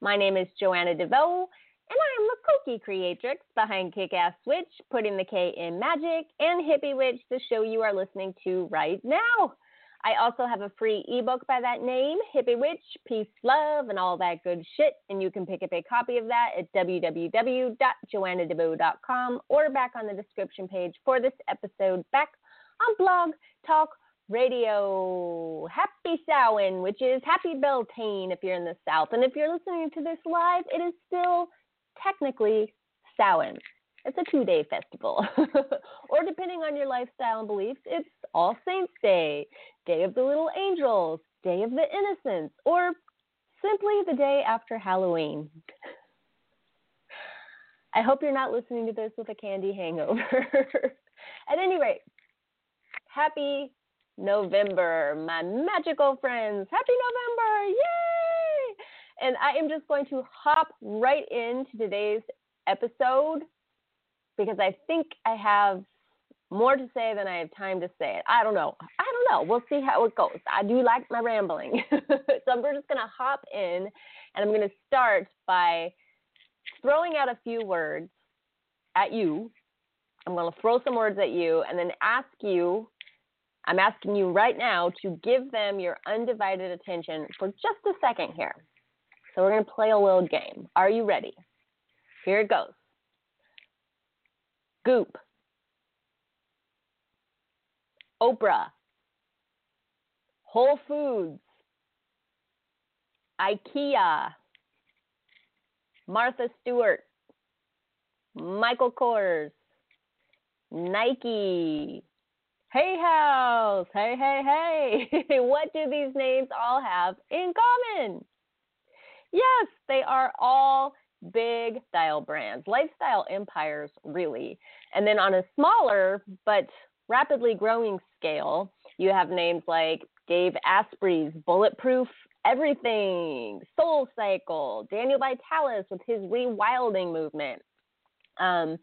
My name is Joanna DeVoe, and I am the cookie creatrix behind Kick Ass Witch, putting the K in magic, and Hippie Witch, the show you are listening to right now. I also have a free ebook by that name, Hippie Witch, Peace, Love, and all that good shit. And you can pick up a copy of that at www.joannadevoe.com or back on the description page for this episode back on Blog Talk Radio. Happy Samhain, which is Happy Beltane if you're in the South. And if you're listening to this live, it is still technically Samhain. It's a two day festival. or depending on your lifestyle and beliefs, it's All Saints Day, Day of the Little Angels, Day of the Innocents, or simply the day after Halloween. I hope you're not listening to this with a candy hangover. At any rate, happy November, my magical friends. Happy November! Yay! And I am just going to hop right into today's episode because I think I have more to say than I have time to say it. I don't know. I don't know. We'll see how it goes. I do like my rambling. so I'm just going to hop in and I'm going to start by throwing out a few words at you. I'm going to throw some words at you and then ask you I'm asking you right now to give them your undivided attention for just a second here. So we're going to play a little game. Are you ready? Here it goes. Goop. Oprah. Whole Foods. IKEA. Martha Stewart. Michael Kors. Nike. Hay House. Hey, hey, hey. what do these names all have in common? Yes, they are all big style brands, lifestyle empires, really. And then on a smaller but rapidly growing scale, you have names like Dave Asprey's Bulletproof Everything, Soul Cycle, Daniel Vitalis with his Rewilding movement. Um,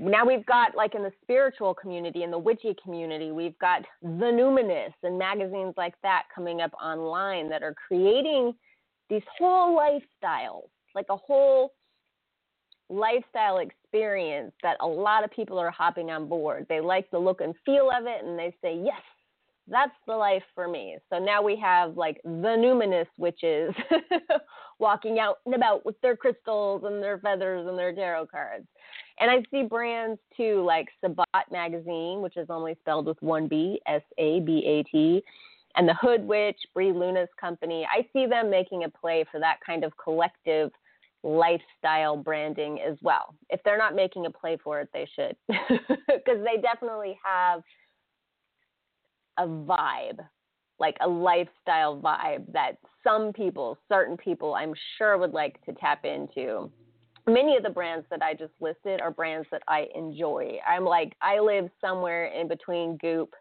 now we've got like in the spiritual community in the witchy community we've got the numinous and magazines like that coming up online that are creating these whole lifestyles like a whole lifestyle experience that a lot of people are hopping on board. They like the look and feel of it and they say yes that's the life for me. So now we have like the numinous witches walking out and about with their crystals and their feathers and their tarot cards. And I see brands too, like Sabat magazine, which is only spelled with one B, S A B A T, and the Hood Witch, Bri Luna's company. I see them making a play for that kind of collective lifestyle branding as well. If they're not making a play for it, they should, because they definitely have a vibe, like a lifestyle vibe that some people, certain people, I'm sure would like to tap into. Many of the brands that I just listed are brands that I enjoy. I'm like, I live somewhere in between Goop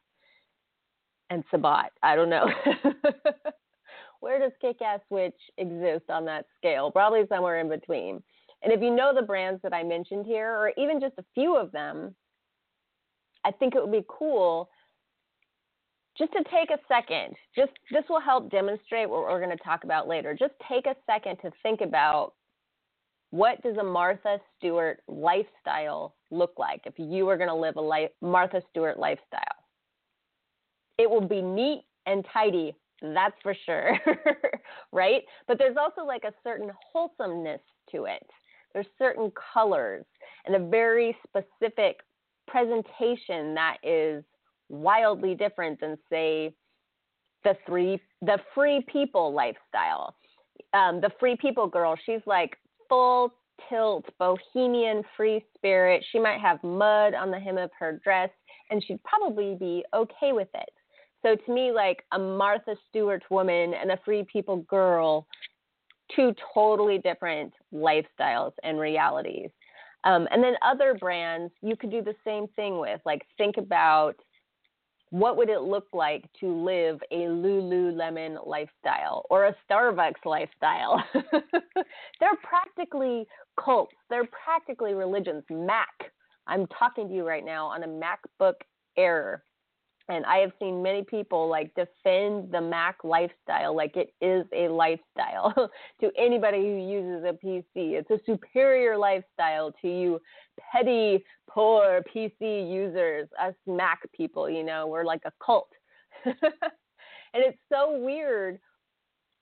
and Sabat. I don't know. Where does Kick Ass Witch exist on that scale? Probably somewhere in between. And if you know the brands that I mentioned here, or even just a few of them, I think it would be cool just to take a second, just this will help demonstrate what we're going to talk about later. Just take a second to think about what does a Martha Stewart lifestyle look like if you were going to live a life, Martha Stewart lifestyle. It will be neat and tidy, that's for sure, right? But there's also like a certain wholesomeness to it. There's certain colors and a very specific presentation that is wildly different than say the three the free people lifestyle. Um, the free people girl, she's like full tilt, bohemian, free spirit. She might have mud on the hem of her dress, and she'd probably be okay with it. So to me, like a Martha Stewart woman and a free people girl, two totally different lifestyles and realities. Um, and then other brands you could do the same thing with. Like think about what would it look like to live a Lululemon lifestyle or a Starbucks lifestyle? They're practically cults. They're practically religions. Mac. I'm talking to you right now on a MacBook Air and I have seen many people like defend the Mac lifestyle like it is a lifestyle to anybody who uses a PC. It's a superior lifestyle to you petty, poor PC users, us Mac people, you know, we're like a cult. and it's so weird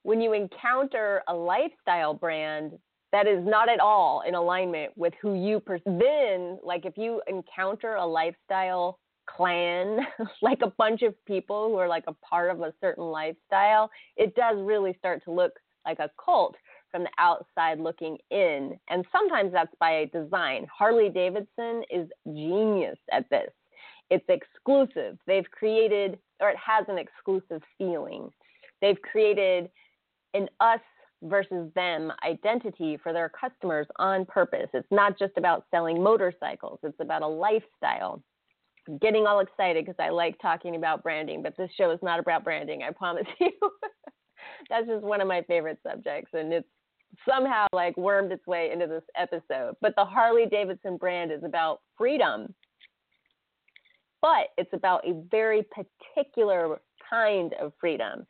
when you encounter a lifestyle brand that is not at all in alignment with who you pers- then like if you encounter a lifestyle clan, like a bunch of people who are like a part of a certain lifestyle, it does really start to look like a cult from the outside looking in. And sometimes that's by design. Harley Davidson is genius at this. It's exclusive. They've created, or it has an exclusive feeling. They've created an us versus them identity for their customers on purpose. It's not just about selling motorcycles, it's about a lifestyle getting all excited because I like talking about branding, but this show is not about branding, I promise you. That's just one of my favorite subjects, and it's somehow like wormed its way into this episode. But the Harley Davidson brand is about freedom, but it's about a very particular kind of freedom.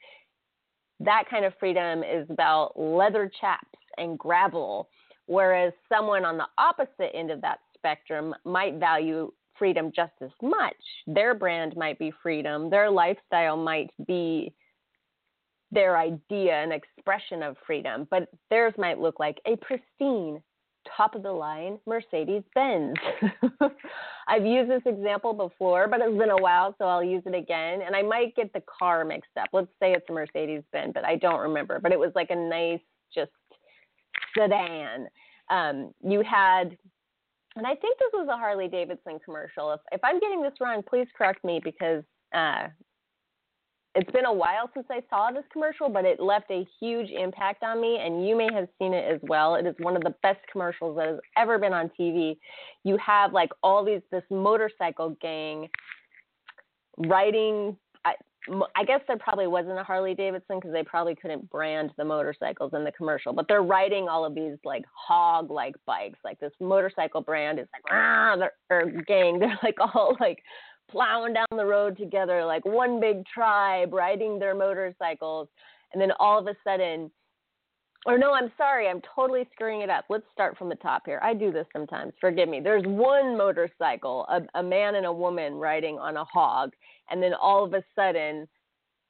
That kind of freedom is about leather chaps and gravel, whereas someone on the opposite end of that spectrum might value freedom just as much. Their brand might be freedom, their lifestyle might be their idea and expression of freedom, but theirs might look like a pristine, top of the line Mercedes Benz. I've used this example before, but it's been a while, so I'll use it again. And I might get the car mixed up. Let's say it's a Mercedes Benz, but I don't remember. But it was like a nice, just sedan. Um, you had and I think this was a Harley Davidson commercial. If if I'm getting this wrong, please correct me because uh, it's been a while since I saw this commercial, but it left a huge impact on me, and you may have seen it as well. It is one of the best commercials that has ever been on TV. You have like all these this motorcycle gang riding I guess there probably wasn't a Harley Davidson because they probably couldn't brand the motorcycles in the commercial, but they're riding all of these like hog like bikes. Like this motorcycle brand is like, ah, or gang, they're like all like plowing down the road together, like one big tribe riding their motorcycles. And then all of a sudden, or no, I'm sorry, I'm totally screwing it up. Let's start from the top here. I do this sometimes. Forgive me. There's one motorcycle, a, a man and a woman riding on a hog, and then all of a sudden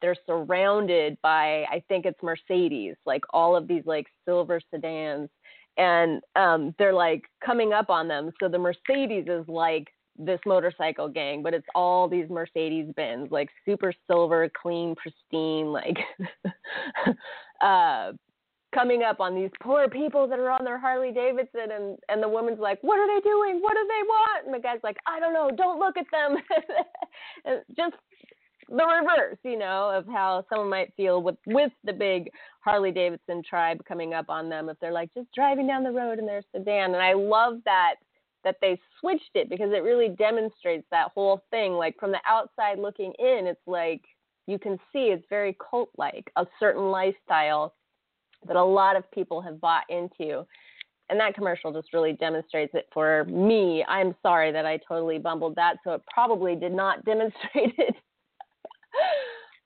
they're surrounded by I think it's Mercedes, like all of these like silver sedans, and um, they're like coming up on them. So the Mercedes is like this motorcycle gang, but it's all these Mercedes Benz, like super silver, clean, pristine, like uh coming up on these poor people that are on their Harley Davidson and and the woman's like, "What are they doing? What do they want?" And the guy's like, "I don't know. Don't look at them." just the reverse, you know, of how someone might feel with with the big Harley Davidson tribe coming up on them if they're like just driving down the road in their sedan. And I love that that they switched it because it really demonstrates that whole thing. Like from the outside looking in, it's like you can see it's very cult like, a certain lifestyle that a lot of people have bought into. And that commercial just really demonstrates it for me. I'm sorry that I totally bumbled that, so it probably did not demonstrate it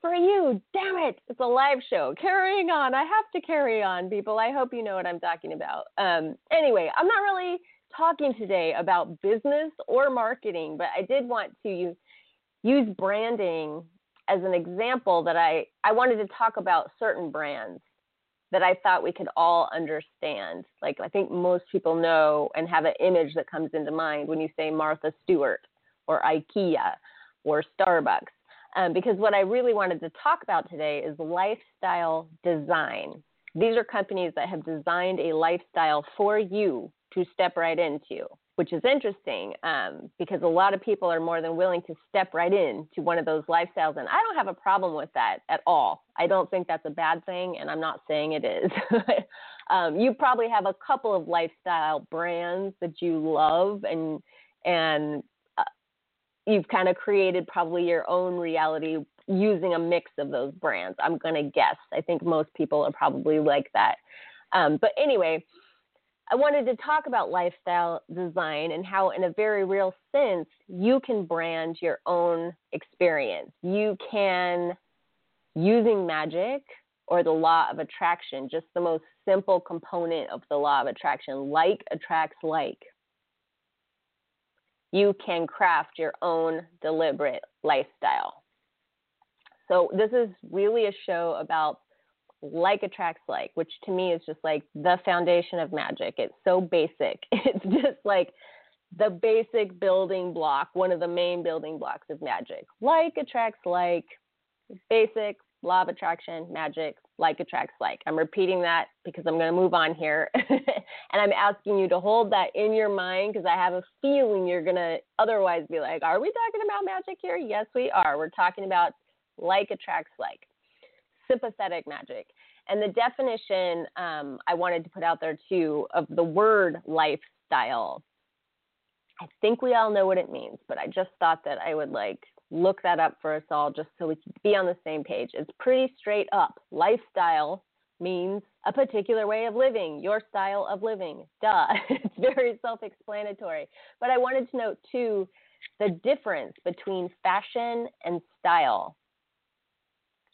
for you. Damn it. It's a live show. Carrying on. I have to carry on, people. I hope you know what I'm talking about. Um, anyway, I'm not really talking today about business or marketing, but I did want to use branding as an example that I, I wanted to talk about certain brands that I thought we could all understand. Like I think most people know and have an image that comes into mind when you say Martha Stewart or IKEA or Starbucks. Um, because what I really wanted to talk about today is lifestyle design. These are companies that have designed a lifestyle for you to step right into which is interesting um, because a lot of people are more than willing to step right in to one of those lifestyles. And I don't have a problem with that at all. I don't think that's a bad thing, and I'm not saying it is. um, you probably have a couple of lifestyle brands that you love, and and uh, you've kind of created probably your own reality using a mix of those brands. I'm to guess. I think most people are probably like that. Um, but anyway, I wanted to talk about lifestyle design and how, in a very real sense, you can brand your own experience. You can, using magic or the law of attraction, just the most simple component of the law of attraction, like attracts like, you can craft your own deliberate lifestyle. So, this is really a show about like attracts like, which to me is just like the foundation of magic. It's so basic. It's just like the basic building block, one of the main building blocks of magic. Like attracts like, basic law of attraction, magic, like attracts like. I'm repeating that because I'm going to move on here. and I'm asking you to hold that in your mind because I have a feeling you're going to otherwise be like, are we talking about magic here? Yes, we are. We're talking about like attracts like sympathetic magic. And the definition um, I wanted to put out there too of the word lifestyle. I think we all know what it means, but I just thought that I would like look that up for us all just so we can be on the same page. It's pretty straight up. Lifestyle means a particular way of living, your style of living. Duh. it's very self explanatory. But I wanted to note too the difference between fashion and style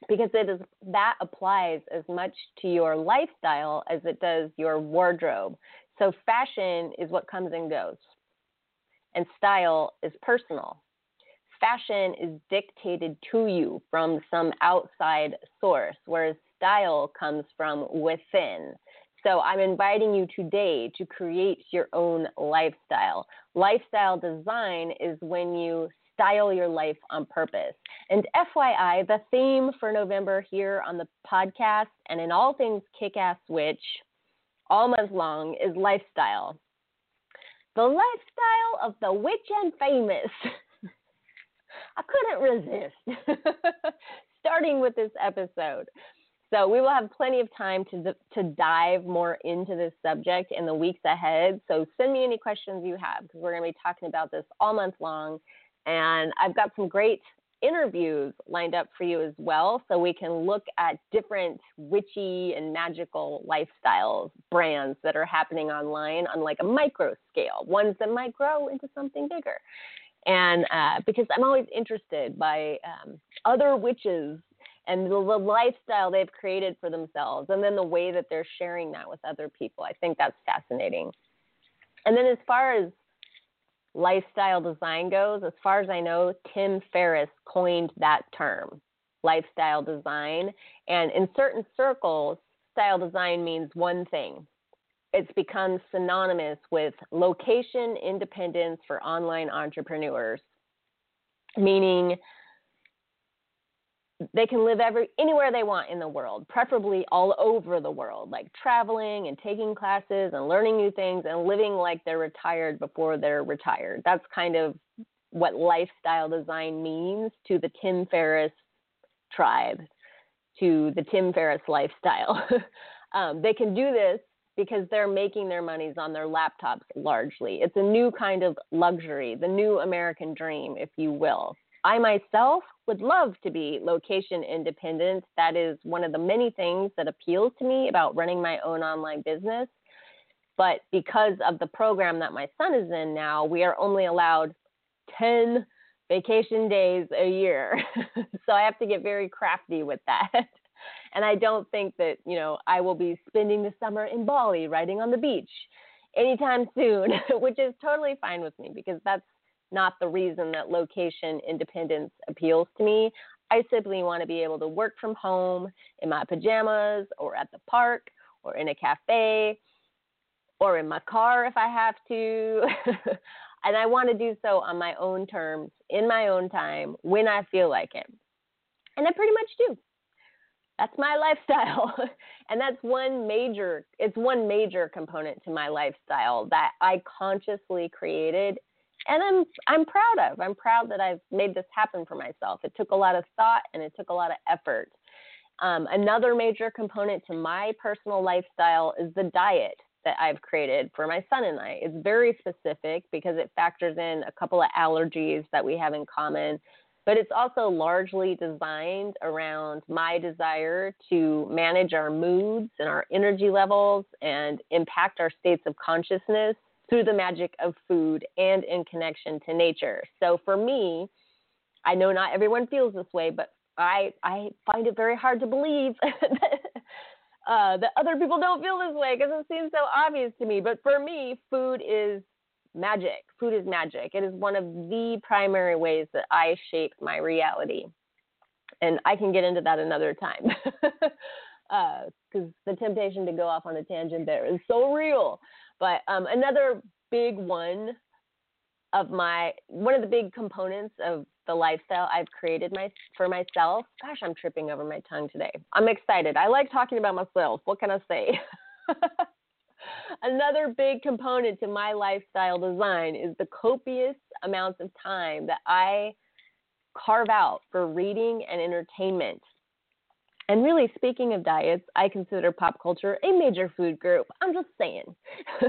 because it is that applies as much to your lifestyle as it does your wardrobe. So fashion is what comes and goes, and style is personal. Fashion is dictated to you from some outside source, whereas style comes from within. So I'm inviting you today to create your own lifestyle. Lifestyle design is when you style your life on purpose. And FYI, the theme for November here on the podcast and in all things kick ass witch all month long is lifestyle. The lifestyle of the witch and famous. I couldn't resist starting with this episode. So we will have plenty of time to to dive more into this subject in the weeks ahead. So send me any questions you have because we're going to be talking about this all month long. And I've got some great interviews lined up for you as well. So we can look at different witchy and magical lifestyles, brands that are happening online on like a micro scale, ones that might grow into something bigger. And uh, because I'm always interested by um, other witches and the, the lifestyle they've created for themselves, and then the way that they're sharing that with other people. I think that's fascinating. And then as far as lifestyle design goes, as far as I know, Tim Ferriss coined that term, lifestyle design. And in certain circles, style design means one thing. It's become synonymous with location independence for online entrepreneurs, meaning they can live every anywhere they want in the world, preferably all over the world, like traveling and taking classes and learning new things and living like they're retired before they're retired. That's kind of what lifestyle design means to the Tim Ferriss tribe, to the Tim Ferriss lifestyle. um, they can do this because they're making their monies on their laptops largely. It's a new kind of luxury, the new American dream, if you will. I myself would love to be location independent. That is one of the many things that appeals to me about running my own online business. But because of the program that my son is in now, we are only allowed 10 vacation days a year. so I have to get very crafty with that. and I don't think that, you know, I will be spending the summer in Bali riding on the beach anytime soon, which is totally fine with me because that's not the reason that location independence appeals to me. I simply want to be able to work from home in my pajamas or at the park or in a cafe or in my car if I have to. and I want to do so on my own terms, in my own time, when I feel like it. And I pretty much do. that's my lifestyle. and that's one major it's one major component to my lifestyle that I consciously created and I'm I'm proud of. I'm proud that I've made this happen for myself. It took a lot of thought and it took a lot of effort. Um, another major component to my personal lifestyle is the diet that I've created for my son and I. It's very specific because it factors in a couple of allergies that we have in common, but it's also largely designed around my desire to manage our moods and our energy levels and impact our states of consciousness through the magic of food and in connection to nature. So for me, I know not everyone feels this way, but I I find it very hard to believe uh, that other people don't feel this way because it seems so obvious to me. But for me, food is magic. Food is magic. It is one of the primary ways that I shape my reality, and I can get into that another time. Because uh, the temptation to go off on a tangent there is so real. But um, another big one of my one of the big components of the lifestyle I've created my for myself. Gosh, I'm tripping over my tongue today. I'm excited. I like talking about myself. What can I say? Another big component to my lifestyle design is the copious amounts of time that I carve out for reading and entertainment. And really, speaking of diets, I consider pop culture a major food group. I'm just saying.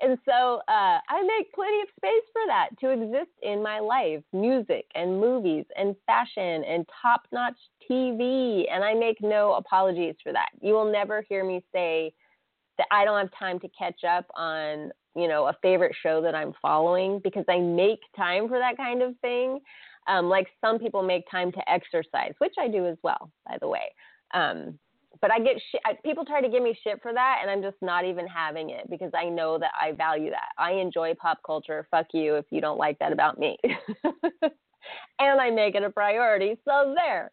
and so uh, I make plenty of space for that to exist in my life music and movies and fashion and top notch TV. And I make no apologies for that. You will never hear me say that I don't have time to catch up on, you know, a favorite show that I'm following because I make time for that kind of thing. Um, like some people make time to exercise, which I do as well, by the way. Um, but I get sh- I, people try to give me shit for that, and I'm just not even having it because I know that I value that. I enjoy pop culture. Fuck you if you don't like that about me. and I make it a priority. So there.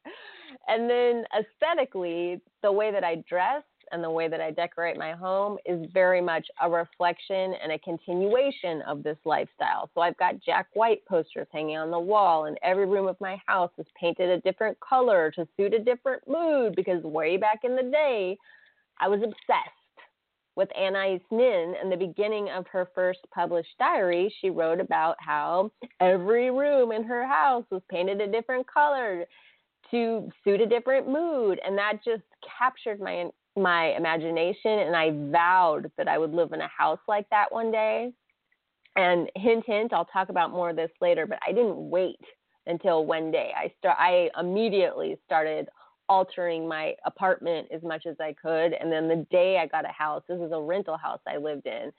And then aesthetically, the way that I dress and the way that I decorate my home is very much a reflection and a continuation of this lifestyle. So I've got Jack White posters hanging on the wall, and every room of my house is painted a different color to suit a different mood because way back in the day, I was obsessed with Anais Nin in the beginning of her first published diary, she wrote about how every room in her house was painted a different color to suit a different mood. And that just captured my my imagination and I vowed that I would live in a house like that one day. And hint hint, I'll talk about more of this later, but I didn't wait until one day. I start I immediately started altering my apartment as much as I could. And then the day I got a house, this is a rental house I lived in.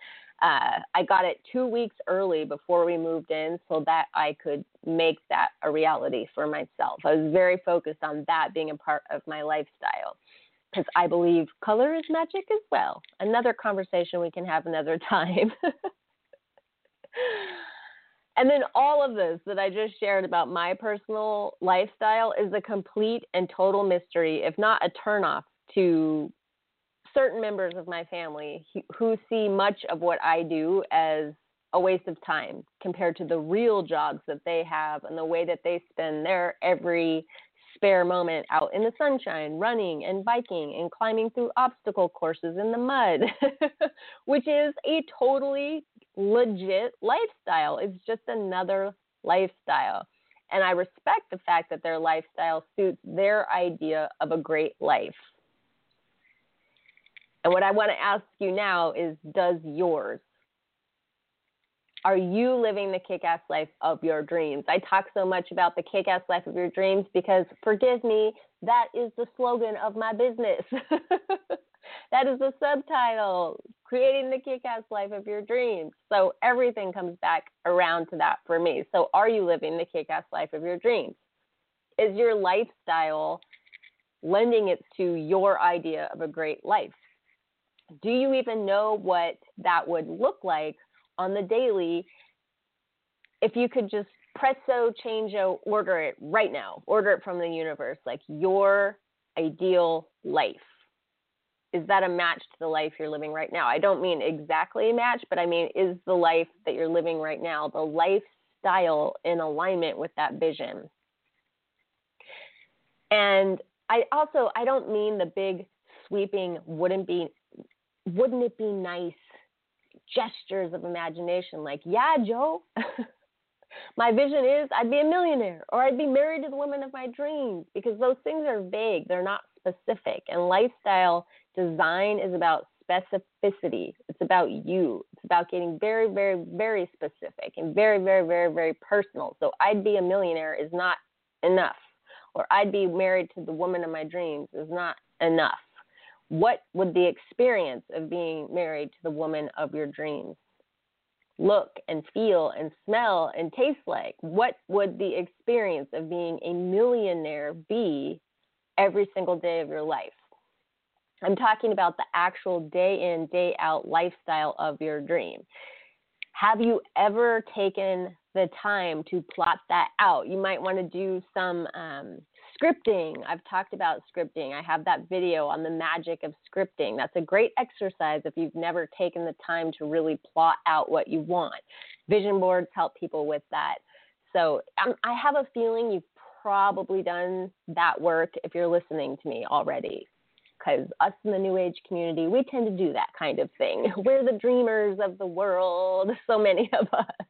Uh, I got it two weeks early before we moved in so that I could make that a reality for myself. I was very focused on that being a part of my lifestyle because I believe color is magic as well. Another conversation we can have another time. and then all of this that I just shared about my personal lifestyle is a complete and total mystery, if not a turnoff to certain members of my family who see much of what I do as a waste of time compared to the real jobs that they have and the way that they spend their every spare moment out in the sunshine, running and biking and climbing through obstacle courses in the mud, which is a totally legit lifestyle. It's just another lifestyle. And I respect the fact that their lifestyle suits their idea of a great life. And what I want to ask you now is does yours? Are you living the kick ass life of your dreams? I talk so much about the kick ass life of your dreams because, forgive me, that is the slogan of my business. that is the subtitle creating the kick ass life of your dreams. So everything comes back around to that for me. So, are you living the kick ass life of your dreams? Is your lifestyle lending it to your idea of a great life? Do you even know what that would look like on the daily, if you could just presso change order it right now, order it from the universe, like your ideal life. Is that a match to the life you're living right now? I don't mean exactly a match, but I mean, is the life that you're living right now the lifestyle in alignment with that vision? And I also I don't mean the big sweeping wouldn't be wouldn't it be nice gestures of imagination like yeah Joe my vision is I'd be a millionaire or I'd be married to the woman of my dreams because those things are vague. They're not specific. And lifestyle design is about specificity. It's about you. It's about getting very very very specific and very very very very personal. So I'd be a millionaire is not enough or I'd be married to the woman of my dreams is not enough. What would the experience of being married to the woman of your dreams look and feel and smell and taste like? What would the experience of being a millionaire be every single day of your life? I'm talking about the actual day in, day out lifestyle of your dream. Have you ever taken the time to plot that out. You might want to do some um, scripting. I've talked about scripting. I have that video on the magic of scripting. That's a great exercise if you've never taken the time to really plot out what you want. Vision boards help people with that. So um, I have a feeling you've probably done that work if you're listening to me already. Because us in the New Age community, we tend to do that kind of thing. We're the dreamers of the world, so many of us.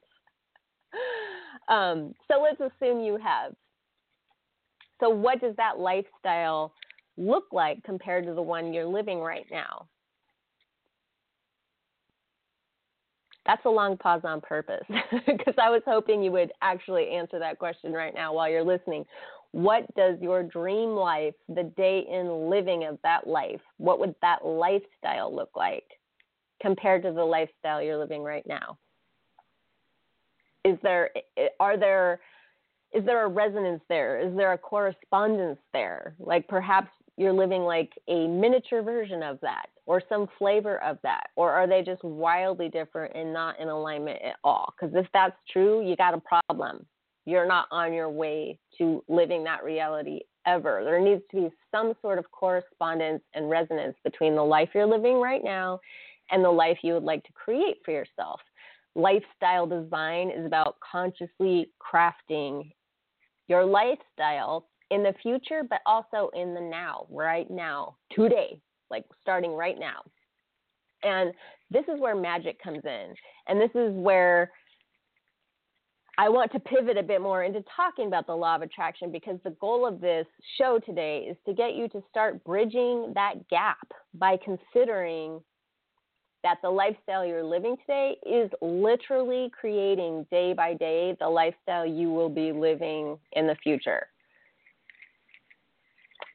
um, so let's assume you have. So, what does that lifestyle look like compared to the one you're living right now? That's a long pause on purpose because I was hoping you would actually answer that question right now while you're listening. What does your dream life, the day in living of that life, what would that lifestyle look like compared to the lifestyle you're living right now? is there are there is there a resonance there? Is there a correspondence there? Like perhaps you're living like a miniature version of that or some flavor of that or are they just wildly different and not in alignment at all? Because if that's true you got a problem. You're not on your way to living that reality ever. There needs to be some sort of correspondence and resonance between the life you're living right now and the life you would like to create for yourself. Lifestyle design is about consciously crafting your lifestyle in the future, but also in the now, right now, today, like starting right now. And this is where magic comes in. And this is where I want to pivot a bit more into talking about the law of attraction because the goal of this show today is to get you to start bridging that gap by considering that the lifestyle you're living today is literally creating day by day the lifestyle you will be living in the future.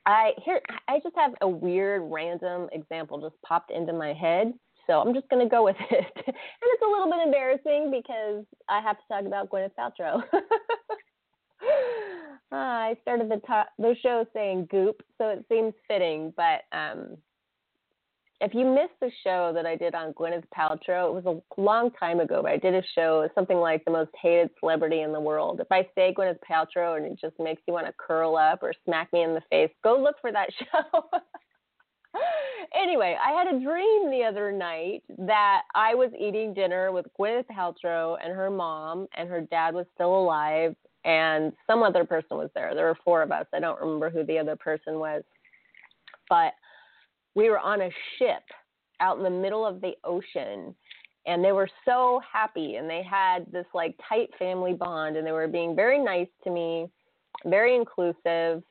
I here I just have a weird random example just popped into my head. So I'm just going to go with it. and it's a little bit embarrassing because I have to talk about Gwyneth Paltrow. uh, I started the, to- the show saying goop, so it seems fitting, but um, if you missed the show that I did on Gwyneth Paltrow, it was a long time ago, but I did a show, something like the most hated celebrity in the world. If I say Gwyneth Paltrow and it just makes you want to curl up or smack me in the face, go look for that show. anyway, I had a dream the other night that I was eating dinner with Gwyneth Paltrow and her mom, and her dad was still alive, and some other person was there. There were four of us. I don't remember who the other person was. But we were on a ship out in the middle of the ocean and they were so happy and they had this like tight family bond and they were being very nice to me very inclusive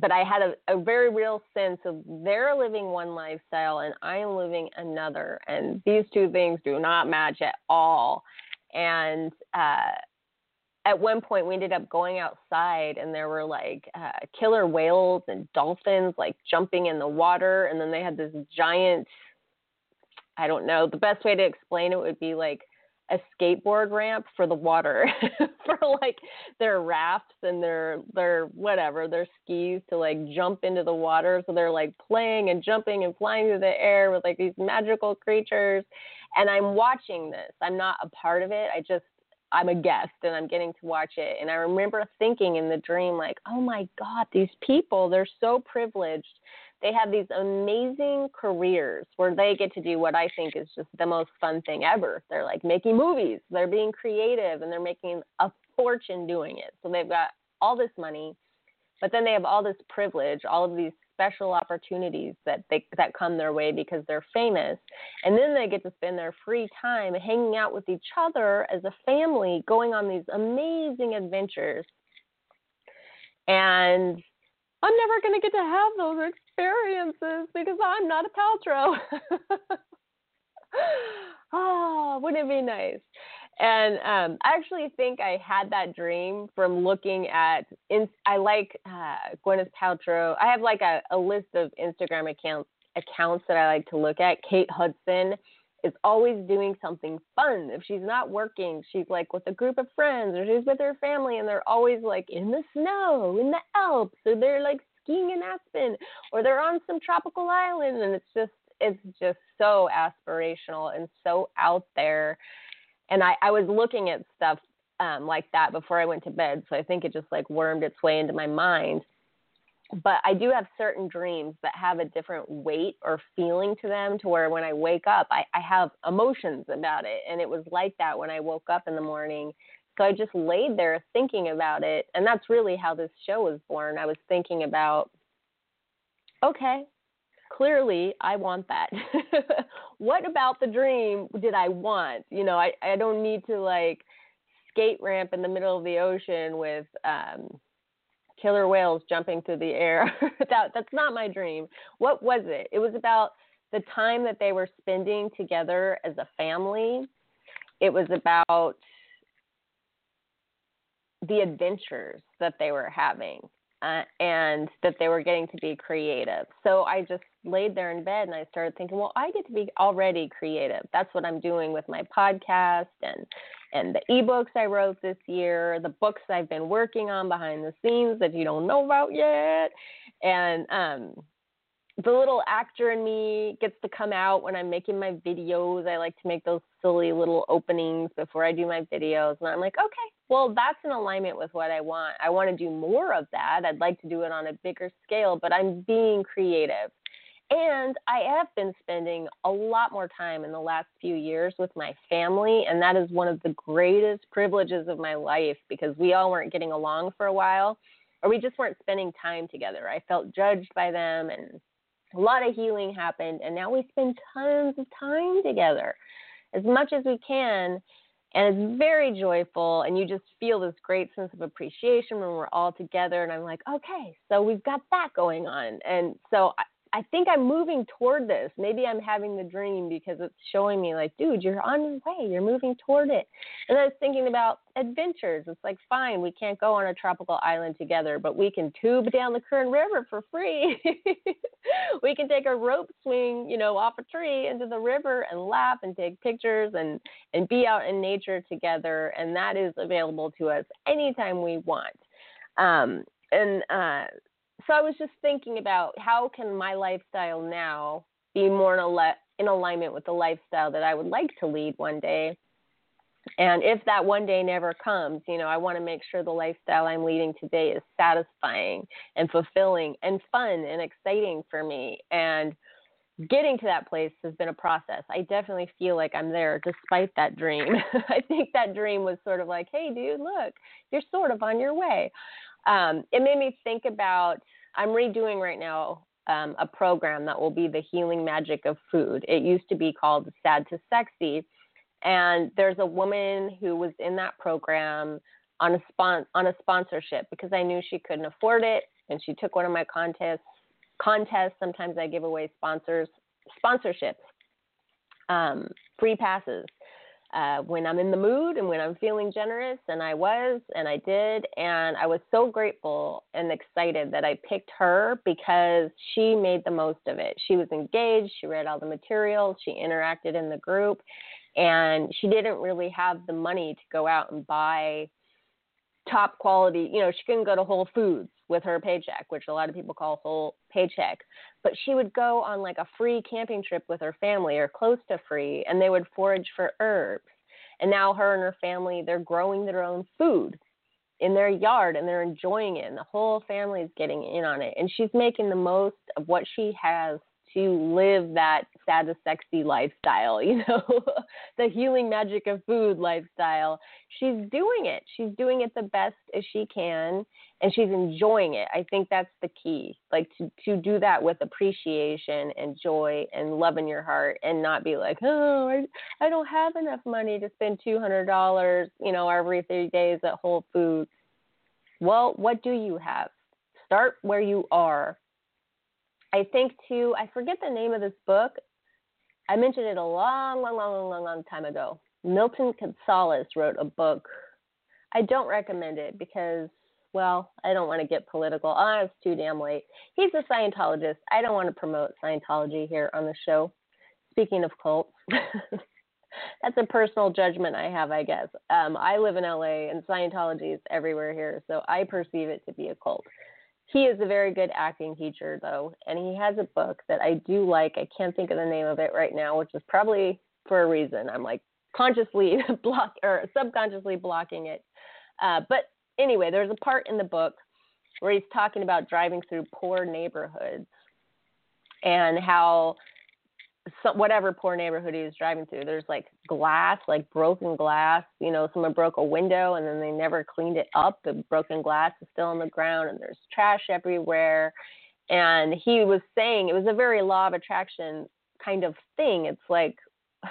but i had a, a very real sense of they're living one lifestyle and i am living another and these two things do not match at all. And uh at one point we ended up going outside and there were like uh, killer whales and dolphins like jumping in the water and then they had this giant i don't know the best way to explain it would be like a skateboard ramp for the water for like their rafts and their their whatever their skis to like jump into the water. So they're like playing and jumping and flying through the air with like these magical creatures. And i'm watching this. I'm not a part of it. I just I'm a guest and I'm getting to watch it. And I remember thinking in the dream, like, oh my God, these people, they're so privileged. They have these amazing careers where they get to do what I think is just the most fun thing ever. They're like making movies, they're being creative, and they're making a fortune doing it. So they've got all this money. but then they have all this privilege, all of these special opportunities that they that come their way because they're famous and then they get to spend their free time hanging out with each other as a family going on these amazing adventures and I'm never going to get to have those experiences because I'm not a Paltrow. oh, wouldn't it be nice? And um, I actually think I had that dream from looking at. In, I like uh, Gwyneth Paltrow. I have like a, a list of Instagram accounts accounts that I like to look at. Kate Hudson is always doing something fun. If she's not working, she's like with a group of friends or she's with her family, and they're always like in the snow, in the Alps, or they're like skiing in Aspen, or they're on some tropical island, and it's just it's just so aspirational and so out there and I, I was looking at stuff um, like that before I went to bed, so I think it just like wormed its way into my mind. But I do have certain dreams that have a different weight or feeling to them, to where when I wake up, I, I have emotions about it, and it was like that when I woke up in the morning. So I just laid there thinking about it, and that's really how this show was born. I was thinking about, okay, clearly I want that. what about the dream did I want? You know, I, I don't need to like skate ramp in the middle of the ocean with um killer whales jumping through the air. that that's not my dream. What was it? It was about the time that they were spending together as a family. It was about the adventures that they were having uh, and that they were getting to be creative. So I just laid there in bed and I started thinking, well, I get to be already creative. That's what I'm doing with my podcast and and the ebooks I wrote this year, the books I've been working on behind the scenes that you don't know about yet. And um the little actor in me gets to come out when I'm making my videos. I like to make those silly little openings before I do my videos. And I'm like, okay, well, that's in alignment with what I want. I want to do more of that. I'd like to do it on a bigger scale, but I'm being creative. And I have been spending a lot more time in the last few years with my family. And that is one of the greatest privileges of my life because we all weren't getting along for a while or we just weren't spending time together. I felt judged by them and a lot of healing happened and now we spend tons of time together as much as we can and it's very joyful and you just feel this great sense of appreciation when we're all together and i'm like okay so we've got that going on and so I think I'm moving toward this. Maybe I'm having the dream because it's showing me like, dude, you're on your way. You're moving toward it. And I was thinking about adventures. It's like, fine, we can't go on a tropical island together, but we can tube down the Kern River for free. we can take a rope swing, you know, off a tree into the river and laugh and take pictures and and be out in nature together. And that is available to us anytime we want. Um, and uh, so I was just thinking about how can my lifestyle now be more in, in alignment with the lifestyle that I would like to lead one day. And if that one day never comes, you know, I want to make sure the lifestyle I'm leading today is satisfying and fulfilling and fun and exciting for me. And getting to that place has been a process. I definitely feel like I'm there despite that dream. I think that dream was sort of like, hey, dude, look, you're sort of on your way. Um, it made me think about I'm redoing right now um, a program that will be the healing magic of food. It used to be called Sad to Sexy, and there's a woman who was in that program on a spon- on a sponsorship because I knew she couldn't afford it, and she took one of my contests. Contests. Sometimes I give away sponsors sponsorships, um, free passes uh, when I'm in the mood and when I'm feeling generous, and I was, and I did, and I was so grateful and excited that I picked her because she made the most of it. She was engaged, she read all the material, she interacted in the group, and she didn't really have the money to go out and buy top quality. You know, she couldn't go to Whole Foods with her paycheck, which a lot of people call whole paycheck. But she would go on like a free camping trip with her family or close to free, and they would forage for herbs. And now her and her family, they're growing their own food in their yard and they're enjoying it. And the whole family is getting in on it. And she's making the most of what she has to live that sad sexy lifestyle, you know, the healing magic of food lifestyle. She's doing it. She's doing it the best as she can and she's enjoying it. I think that's the key. Like to to do that with appreciation and joy and love in your heart and not be like, "Oh, I, don't have enough money to spend $200, you know, every 3 days at Whole Foods." Well, what do you have? Start where you are. I think too, I forget the name of this book. I mentioned it a long, long, long, long, long, time ago. Milton Gonzalez wrote a book. I don't recommend it because, well, I don't want to get political. Oh, it's too damn late. He's a Scientologist. I don't want to promote Scientology here on the show. Speaking of cults, that's a personal judgment I have, I guess. Um, I live in LA and Scientology is everywhere here, so I perceive it to be a cult. He is a very good acting teacher, though, and he has a book that I do like. I can't think of the name of it right now, which is probably for a reason. I'm like consciously block or subconsciously blocking it. Uh, but anyway, there's a part in the book where he's talking about driving through poor neighborhoods and how some, whatever poor neighborhood he was driving through, there's like glass, like broken glass. You know, someone broke a window and then they never cleaned it up. The broken glass is still on the ground and there's trash everywhere. And he was saying it was a very law of attraction kind of thing. It's like,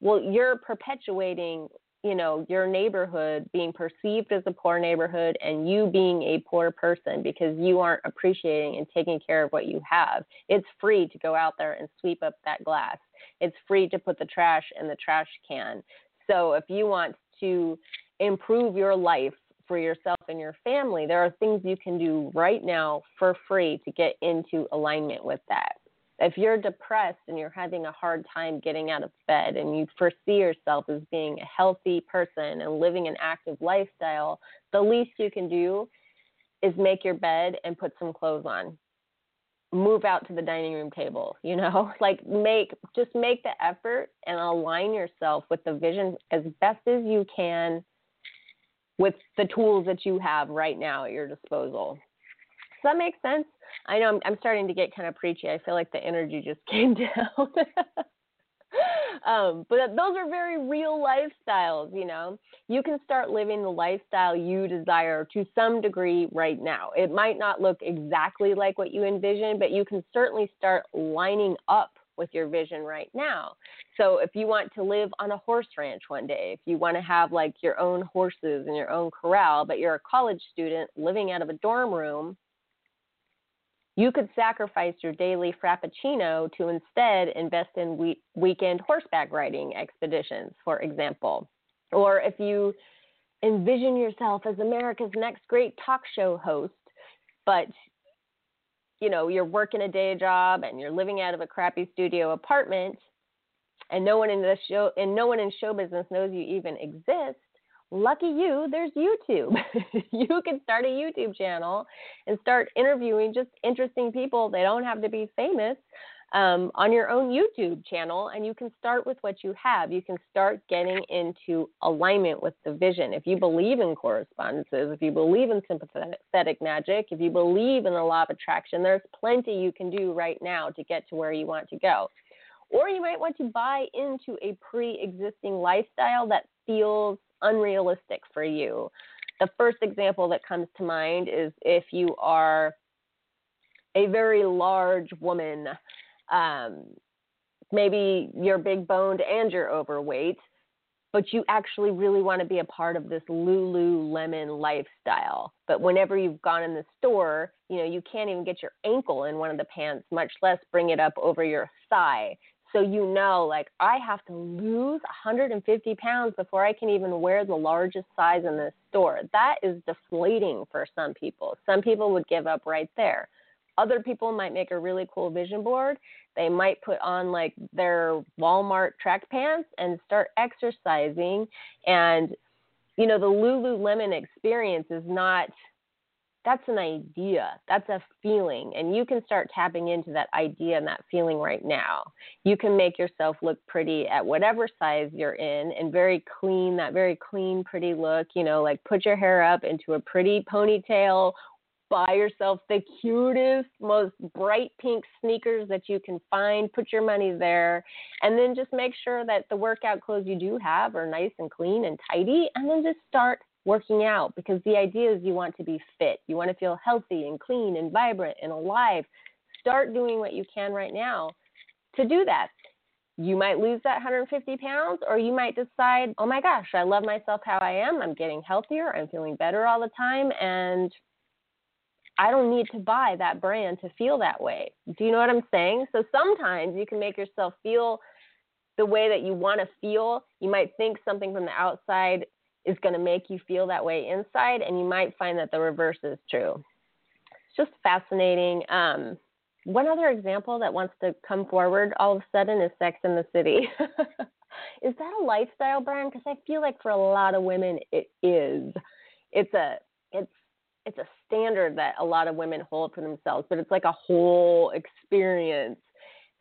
well, you're perpetuating you know your neighborhood being perceived as a poor neighborhood and you being a poor person because you aren't appreciating and taking care of what you have. It's free to go out there and sweep up that glass. It's free to put the trash in the trash can. So if you want to improve your life for yourself and your family there are things you can do right now for free to get into alignment with that if you're depressed and you're having a hard time getting out of bed and you foresee yourself as being a healthy person and living an active lifestyle, the least you can do is make your bed and put some clothes on. Move out to the dining room table, you know? Like make just make the effort and align yourself with the vision as best as you can with the tools that you have right now at your disposal. Does that make sense? I know I'm, I'm starting to get kind of preachy. I feel like the energy just came down. um, but those are very real lifestyles, you know. You can start living the lifestyle you desire to some degree right now. It might not look exactly like what you envision, but you can certainly start lining up with your vision right now. So if you want to live on a horse ranch one day, if you want to have like your own horses and your own corral, but you're a college student living out of a dorm room, you could sacrifice your daily frappuccino to instead invest in we- weekend horseback riding expeditions, for example. Or if you envision yourself as America's next great talk show host, but you know, you're working a day job and you're living out of a crappy studio apartment and no one in the show and no one in show business knows you even exist, lucky you, there's YouTube. you can start a YouTube channel and start interviewing just interesting people. They don't have to be famous um, on your own YouTube channel, and you can start with what you have. You can start getting into alignment with the vision. If you believe in correspondences, if you believe in sympathetic magic, if you believe in the law of attraction, there's plenty you can do right now to get to where you want to go. Or you might want to buy into a pre existing lifestyle that feels unrealistic for you. The first example that comes to mind is if you are a very large woman, um, maybe you're big boned and you're overweight, but you actually really want to be a part of this Lululemon lifestyle. But whenever you've gone in the store, you know, you can't even get your ankle in one of the pants, much less bring it up over your thigh. So you know, like I have to lose 150 pounds before I can even wear the largest size in this store. That is deflating for some people. Some people would give up right there. Other people might make a really cool vision board. They might put on like their Walmart track pants and start exercising. And, you know, the Lululemon experience is not that's an idea. That's a feeling. And you can start tapping into that idea and that feeling right now. You can make yourself look pretty at whatever size you're in and very clean, that very clean, pretty look. You know, like put your hair up into a pretty ponytail, buy yourself the cutest, most bright pink sneakers that you can find. Put your money there. And then just make sure that the workout clothes you do have are nice and clean and tidy. And then just start working out because the idea is you want to be fit. You want to feel healthy and clean and vibrant and alive. Start doing what you can right now to do that. You might lose that 150 pounds, or you might decide, oh my gosh, I love myself how I am. I'm getting healthier. I'm feeling better all the time. And I don't need to buy that brand to feel that way. Do you know what I'm saying? So sometimes you can make yourself feel the way that you want to feel. You might think something from the outside is going to make you feel that way inside, and you might find that the reverse is true. It's just fascinating. Um, one other example that wants to come forward all of a sudden is Sex in the City. is that a lifestyle brand? Because I feel like for a lot of women it is. It's a it's it's a standard that a lot of women hold for themselves, but it's like a whole experience.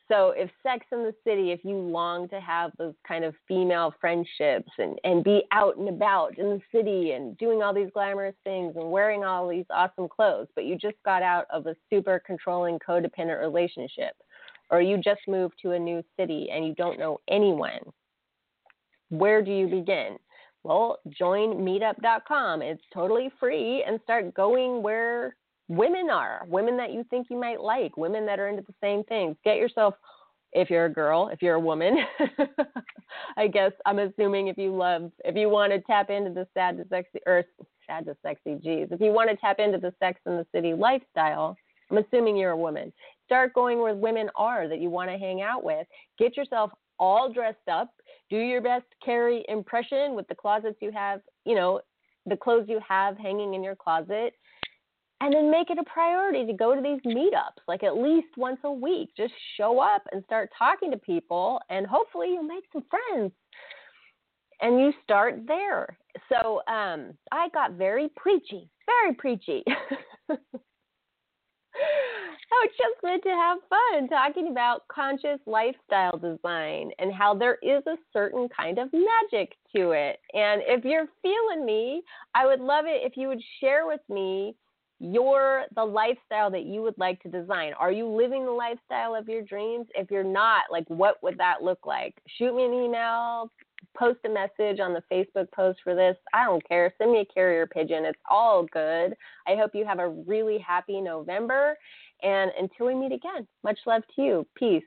So if Sex in the City, if you long to have those kind of female friendships and, and be out and about in the city and doing all these glamorous things and wearing all these awesome clothes, but you just got out of a super controlling codependent relationship, or you just moved to a new city and you don't know anyone, where do you begin? Well, join meetup.com. It's totally free and start going where women are, women that you think you might like, women that are into the same things. Get yourself if you're a girl, if you're a woman, I guess I'm assuming if you love, if you want to tap into the sad to sexy, or sad to sexy, geez, if you want to tap into the sex in the city lifestyle, I'm assuming you're a woman. Start going where women are that you want to hang out with. Get yourself all dressed up do your best Carrie impression with the closets you have, you know, the clothes you have hanging in your closet. And then make it a priority to go to these meetups, like at least once a week. Just show up and start talking to people, and hopefully you'll make some friends. And you start there. So um, I got very preachy, very preachy. Oh, it's just good to have fun talking about conscious lifestyle design and how there is a certain kind of magic to it. And if you're feeling me, I would love it if you would share with me your the lifestyle that you would like to design. Are you living the lifestyle of your dreams? If you're not, like what would that look like? Shoot me an email, post a message on the Facebook post for this. I don't care. Send me a carrier pigeon. It's all good. I hope you have a really happy November and until we meet again, much love to you. Peace.